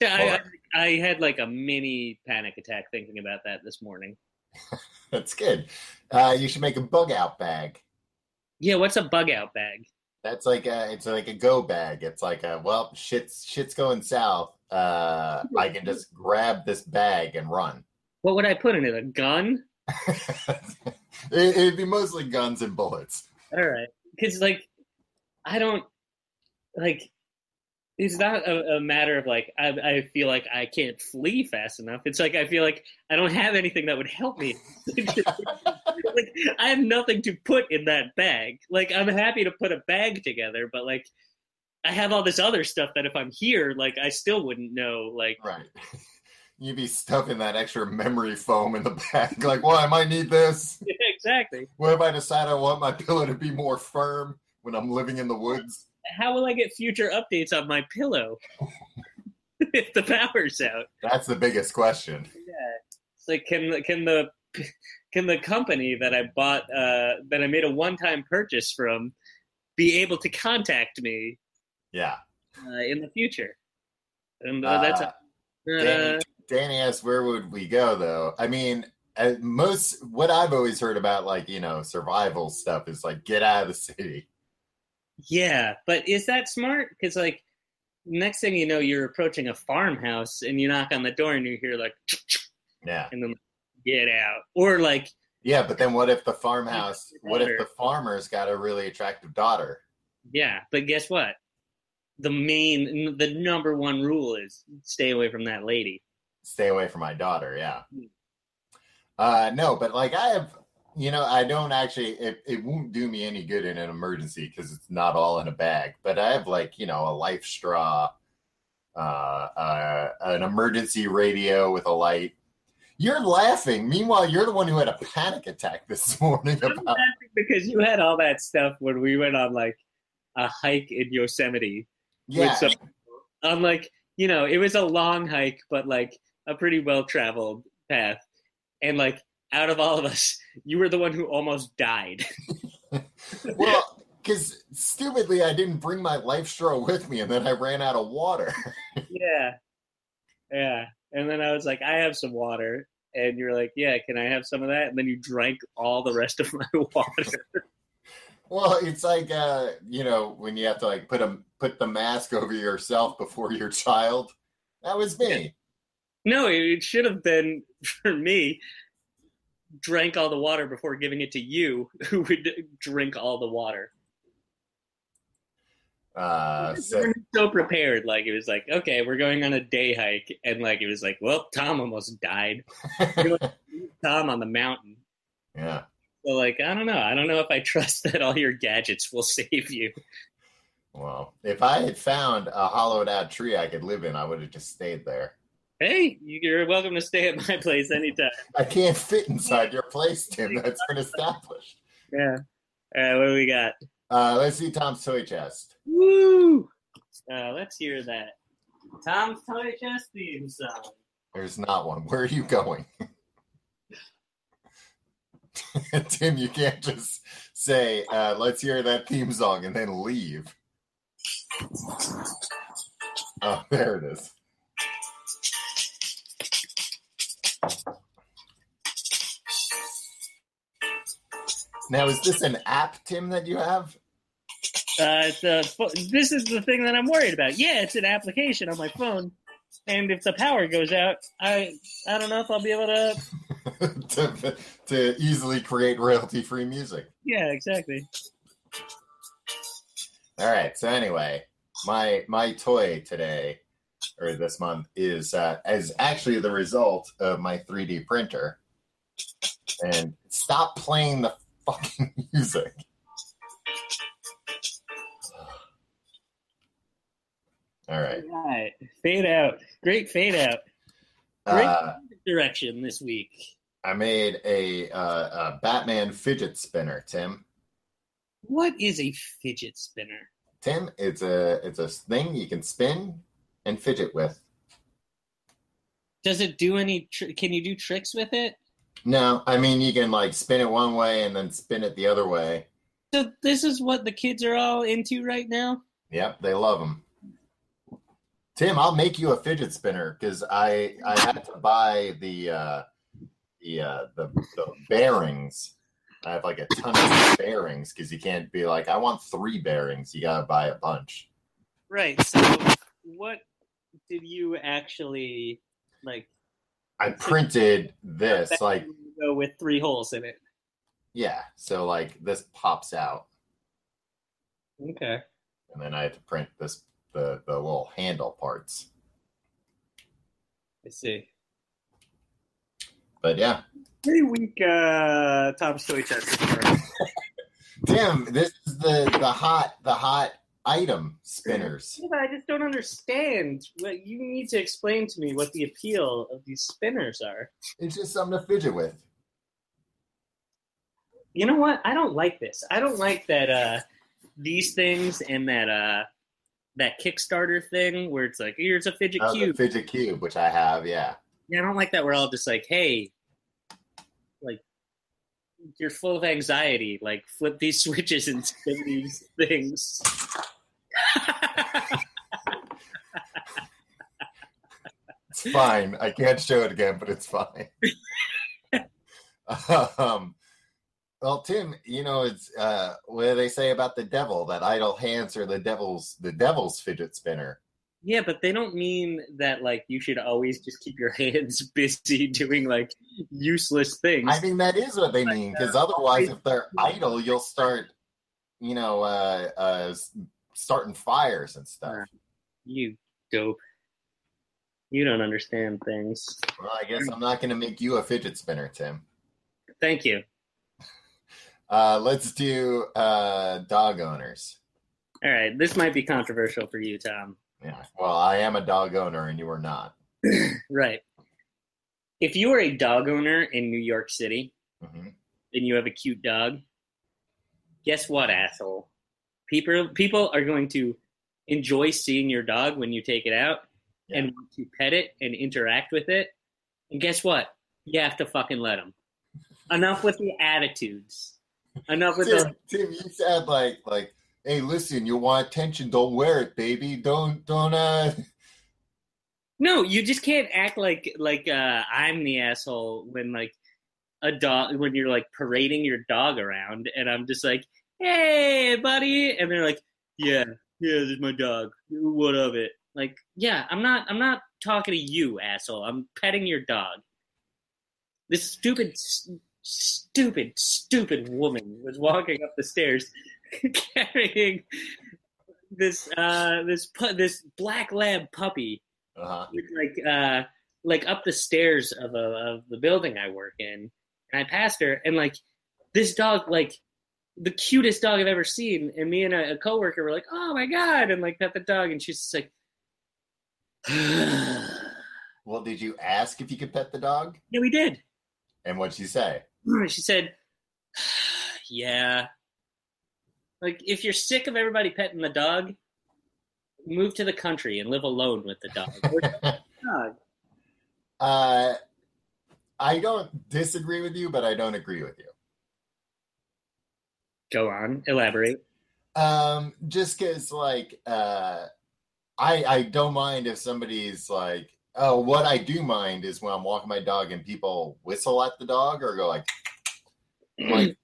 Yeah, I, I had like a mini panic attack thinking about that this morning. That's good. Uh, you should make a bug out bag. Yeah, what's a bug out bag? That's like a it's like a go bag. It's like a well, shit's shit's going south. Uh, I can just grab this bag and run. What would I put in it? A gun? it, it'd be mostly guns and bullets. All right, because like I don't like it's not a, a, matter of like I, I, feel like I can't flee fast enough. It's like I feel like I don't have anything that would help me. like I have nothing to put in that bag. Like I'm happy to put a bag together, but like I have all this other stuff that if I'm here, like I still wouldn't know. Like right, you'd be stuffing that extra memory foam in the bag. Like, well, I might need this. Exactly. What if I decide I want my pillow to be more firm when I'm living in the woods? How will I get future updates on my pillow if the power's out? That's the biggest question. Yeah, it's like can can the can the company that I bought uh, that I made a one time purchase from be able to contact me? Yeah, uh, in the future, and uh, that's. Uh, Danny, Danny asked, "Where would we go?" Though, I mean, most what I've always heard about, like you know, survival stuff is like get out of the city. Yeah, but is that smart? Because like next thing you know, you're approaching a farmhouse and you knock on the door and you hear like, yeah, and then get out, or like, yeah. But then what if the farmhouse? What if the farmer's got a really attractive daughter? Yeah, but guess what? The main, the number one rule is stay away from that lady. Stay away from my daughter. Yeah. Hmm. Uh, no, but like I have you know, I don't actually. It, it won't do me any good in an emergency because it's not all in a bag. But I have like you know a life straw, uh, uh, an emergency radio with a light. You're laughing. Meanwhile, you're the one who had a panic attack this morning. I'm about- because you had all that stuff when we went on like a hike in Yosemite. Yeah. Some, on like you know, it was a long hike, but like a pretty well traveled path, and like out of all of us, you were the one who almost died. well, because stupidly, I didn't bring my life straw with me, and then I ran out of water. yeah, yeah. And then I was like, I have some water, and you're like, Yeah, can I have some of that? And then you drank all the rest of my water. well, it's like uh, you know when you have to like put a put the mask over yourself before your child. That was me. No, it should have been for me drank all the water before giving it to you, who would drink all the water. Uh, so, so prepared, like it was like, okay, we're going on a day hike, and like it was like, well, Tom almost died. Tom on the mountain. Yeah. So like, I don't know. I don't know if I trust that all your gadgets will save you. Well, if I had found a hollowed out tree I could live in, I would have just stayed there. Hey, you're welcome to stay at my place anytime. I can't fit inside your place, Tim. That's been established. Yeah. All right, what do we got? Uh, let's see Tom's toy chest. Woo! Uh, let's hear that. Tom's toy chest theme song. There's not one. Where are you going? Tim, you can't just say, uh, let's hear that theme song and then leave. Oh, there it is. Now, is this an app, Tim, that you have? Uh, it's a, this is the thing that I'm worried about. Yeah, it's an application on my phone, and if the power goes out, I I don't know if I'll be able to to, to easily create royalty-free music. Yeah, exactly. All right. So anyway, my my toy today or this month is uh, is actually the result of my 3D printer. And stop playing the fucking music. All right. All right. Fade out. Great fade out. Great uh, direction this week. I made a, uh, a Batman fidget spinner, Tim. What is a fidget spinner? Tim, it's a it's a thing you can spin and fidget with. Does it do any? Tr- can you do tricks with it? No, I mean you can like spin it one way and then spin it the other way. So this is what the kids are all into right now. Yep, they love them. Tim, I'll make you a fidget spinner because I I had to buy the uh, the, uh, the the bearings. I have like a ton of bearings because you can't be like I want three bearings. You gotta buy a bunch. Right. So, what did you actually like? I printed this like go with three holes in it. yeah, so like this pops out, Okay. and then I had to print this the the little handle parts. I see. But yeah, Pretty weak uh, Tom's toy chest. Tim, this is the the hot the hot item spinners. Yeah, but I just don't understand. What you need to explain to me what the appeal of these spinners are. It's just something to fidget with. You know what? I don't like this. I don't like that uh these things and that uh that Kickstarter thing where it's like here's a fidget Oh, cube. fidget cube, which I have, yeah. Yeah, I don't like that we're all just like, hey, like you're full of anxiety. Like flip these switches and spin these things. It's fine. I can't show it again, but it's fine. um, well, Tim, you know it's uh, what do they say about the devil? That idle hands are the devil's the devil's fidget spinner. yeah, but they don't mean that like you should always just keep your hands busy doing like useless things. I think that is what they mean because otherwise, if they're idle, you'll start, you know, uh, uh, starting fires and stuff. you dope. You don't understand things. Well, I guess I'm not going to make you a fidget spinner, Tim. Thank you. Uh, let's do uh, dog owners. All right, this might be controversial for you, Tom. Yeah. Well, I am a dog owner, and you are not. Right. If you are a dog owner in New York City hmm and you have a cute dog, guess what, asshole? People people are going to enjoy seeing your dog when you take it out Yeah. and want to pet it and interact with it. And guess what? You have to fucking let them. Enough with the attitudes. Enough with the Tim, Tim, you said like like, hey, listen, you want attention? Don't wear it, baby. Don't don't uh. No, you just can't act like like uh, I'm the asshole when like a dog when you're like parading your dog around, and I'm just like, "Hey, buddy," and they're like, "Yeah, yeah, this is my dog. What of it?" Like, yeah, I'm not I'm not talking to you, asshole. I'm petting your dog. This stupid, s- stupid, stupid woman was walking up the stairs carrying this uh this pu- this black lab puppy Uh-huh. with, like uh like up the stairs of a, of the building I work in, and I passed her, and like this dog, like the cutest dog I've ever seen, and me and a, a coworker were like, "Oh my god!" and like pet the dog, and she's just like, Well, did you ask if you could pet the dog? Yeah, we did." And what'd she say? She said, "Yeah." Like if you're sick of everybody petting the dog, move to the country and live alone with the dog. Dog. uh, I don't disagree with you, but I don't agree with you. Go on, elaborate. Um, just because, like, uh, I I don't mind if somebody's like, oh, what I do mind is when I'm walking my dog and people whistle at the dog or go like, like,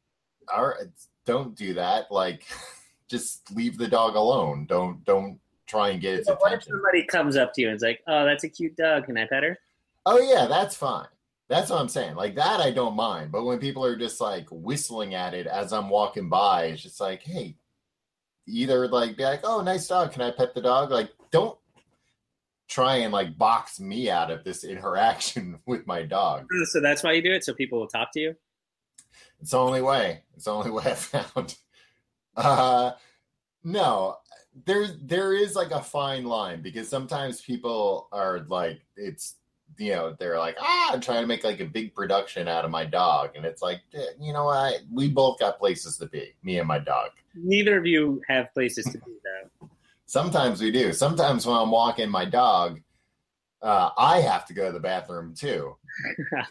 all right, don't do that. Like, just leave the dog alone. Don't don't try and get its But what if attention. somebody comes up to you and is like, "Oh, that's a cute dog. Can I pet her?" Oh yeah, that's fine. That's what I'm saying. Like that, I don't mind. But when people are just like whistling at it as I'm walking by, it's just like, hey, either like be like, oh, nice dog. Can I pet the dog? Like, don't try and like box me out of this interaction with my dog. So that's why you do it, so people will talk to you. It's the only way. It's the only way I found. Uh, no, there there is like a fine line because sometimes people are like it's you know they're like ah I'm trying to make like a big production out of my dog and it's like you know what we both got places to be me and my dog. Neither of you have places to be, though. Sometimes we do. Sometimes when I'm walking my dog, uh, I have to go to the bathroom too.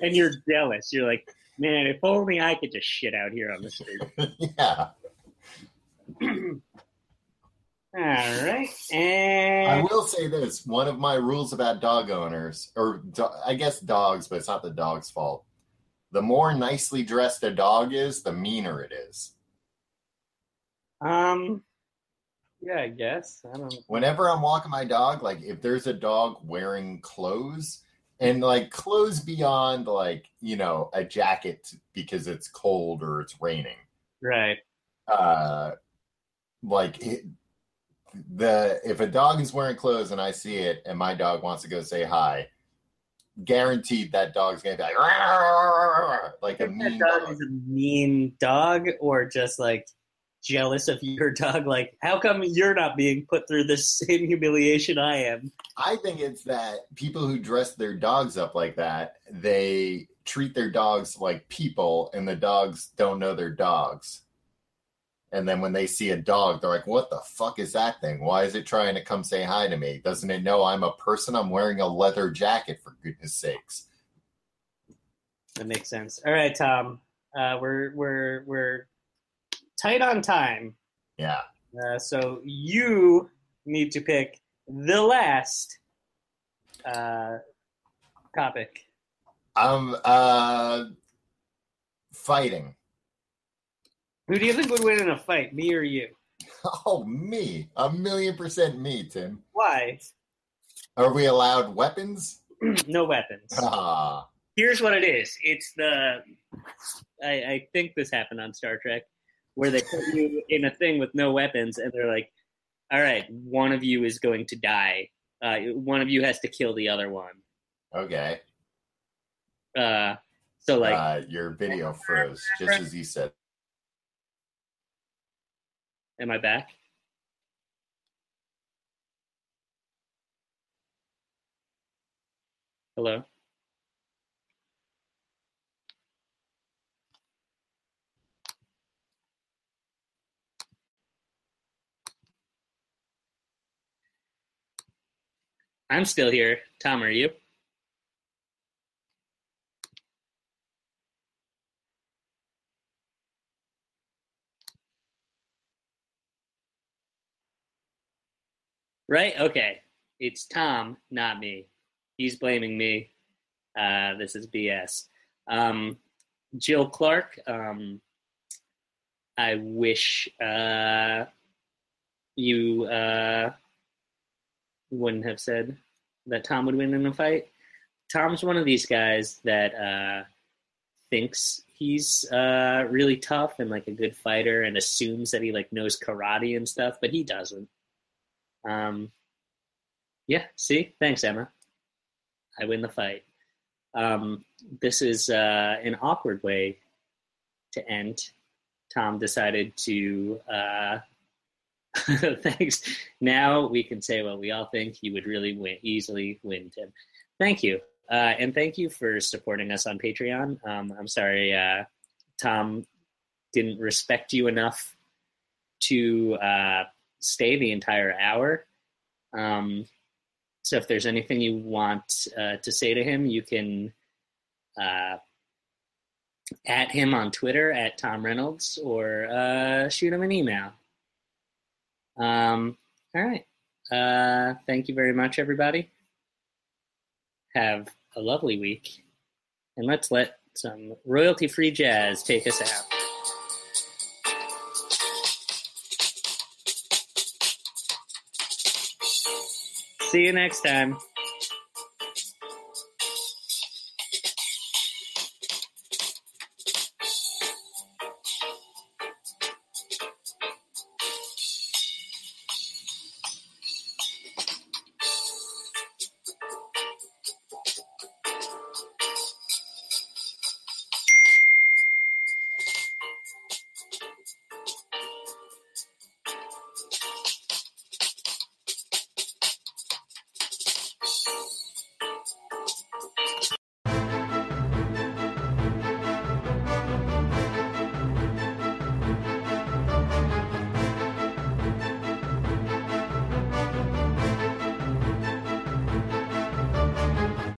and you're jealous. You're like, man, if only I could just shit out here on the street. yeah. All right, I will say this: one of my rules about dog owners, or do- I guess dogs, but it's not the dog's fault. The more nicely dressed a dog is, the meaner it is. um, yeah, I guess I don't. Whenever I'm walking my dog, like if there's a dog wearing clothes and like clothes beyond like you know a jacket because it's cold or it's raining, Right. uh, like it, the if a dog is wearing clothes and I see it and my dog wants to go say hi, guaranteed that dog's gonna be like "Rawr," like a mean dog dog. is a mean dog, or just like jealous of your dog. Like, how come you're not being put through the same humiliation I am? I think it's that people who dress their dogs up like that, they treat their dogs like people, and the dogs don't know their dogs. And then when they see a dog, they're like, "What the fuck is that thing? Why is it trying to come say hi to me? Doesn't it know I'm a person? I'm wearing a leather jacket, for goodness sakes." That makes sense. All right, Tom. Uh, we're we're we're tight on time. Yeah. Uh, so you need to pick the last uh, topic. Um. Uh. Fighting. Who do you think would win in a fight, me or you? Oh, me. A million percent me, Tim. Why? Are we allowed weapons? no weapons. Ah. Here's what it is. It's the. I, I think this happened on Star Trek, where they put you in a thing with no weapons, and they're like, "All right, one of you is going to die. Uh, one of you has to kill the other one." Okay. Uh, so like, uh, your video froze just as you said. Am I back? Hello. I'm still here. Tom, are you? Right? Okay. It's Tom, not me. He's blaming me. Uh, this is BS. Um, Jill Clark, um, I wish uh, you uh, wouldn't have said that Tom would win in a fight. Tom's one of these guys that uh, thinks he's uh, really tough and like a good fighter and assumes that he like knows karate and stuff, but he doesn't. Um, yeah, see? Thanks, Emma. I win the fight. Um, this is uh, an awkward way to end. Tom decided to. Uh, thanks. Now we can say what we all think. He would really win, easily win, Tim. Thank you. Uh, and thank you for supporting us on Patreon. Um, I'm sorry, uh, Tom didn't respect you enough to uh, stay the entire hour. Um, so if there's anything you want uh, to say to him, you can uh, at him on Twitter at Tom Reynolds or uh, shoot him an email. Um, all right. Uh, thank you very much, everybody. Have a lovely week. And let's let some royalty free jazz take us out. See you next time.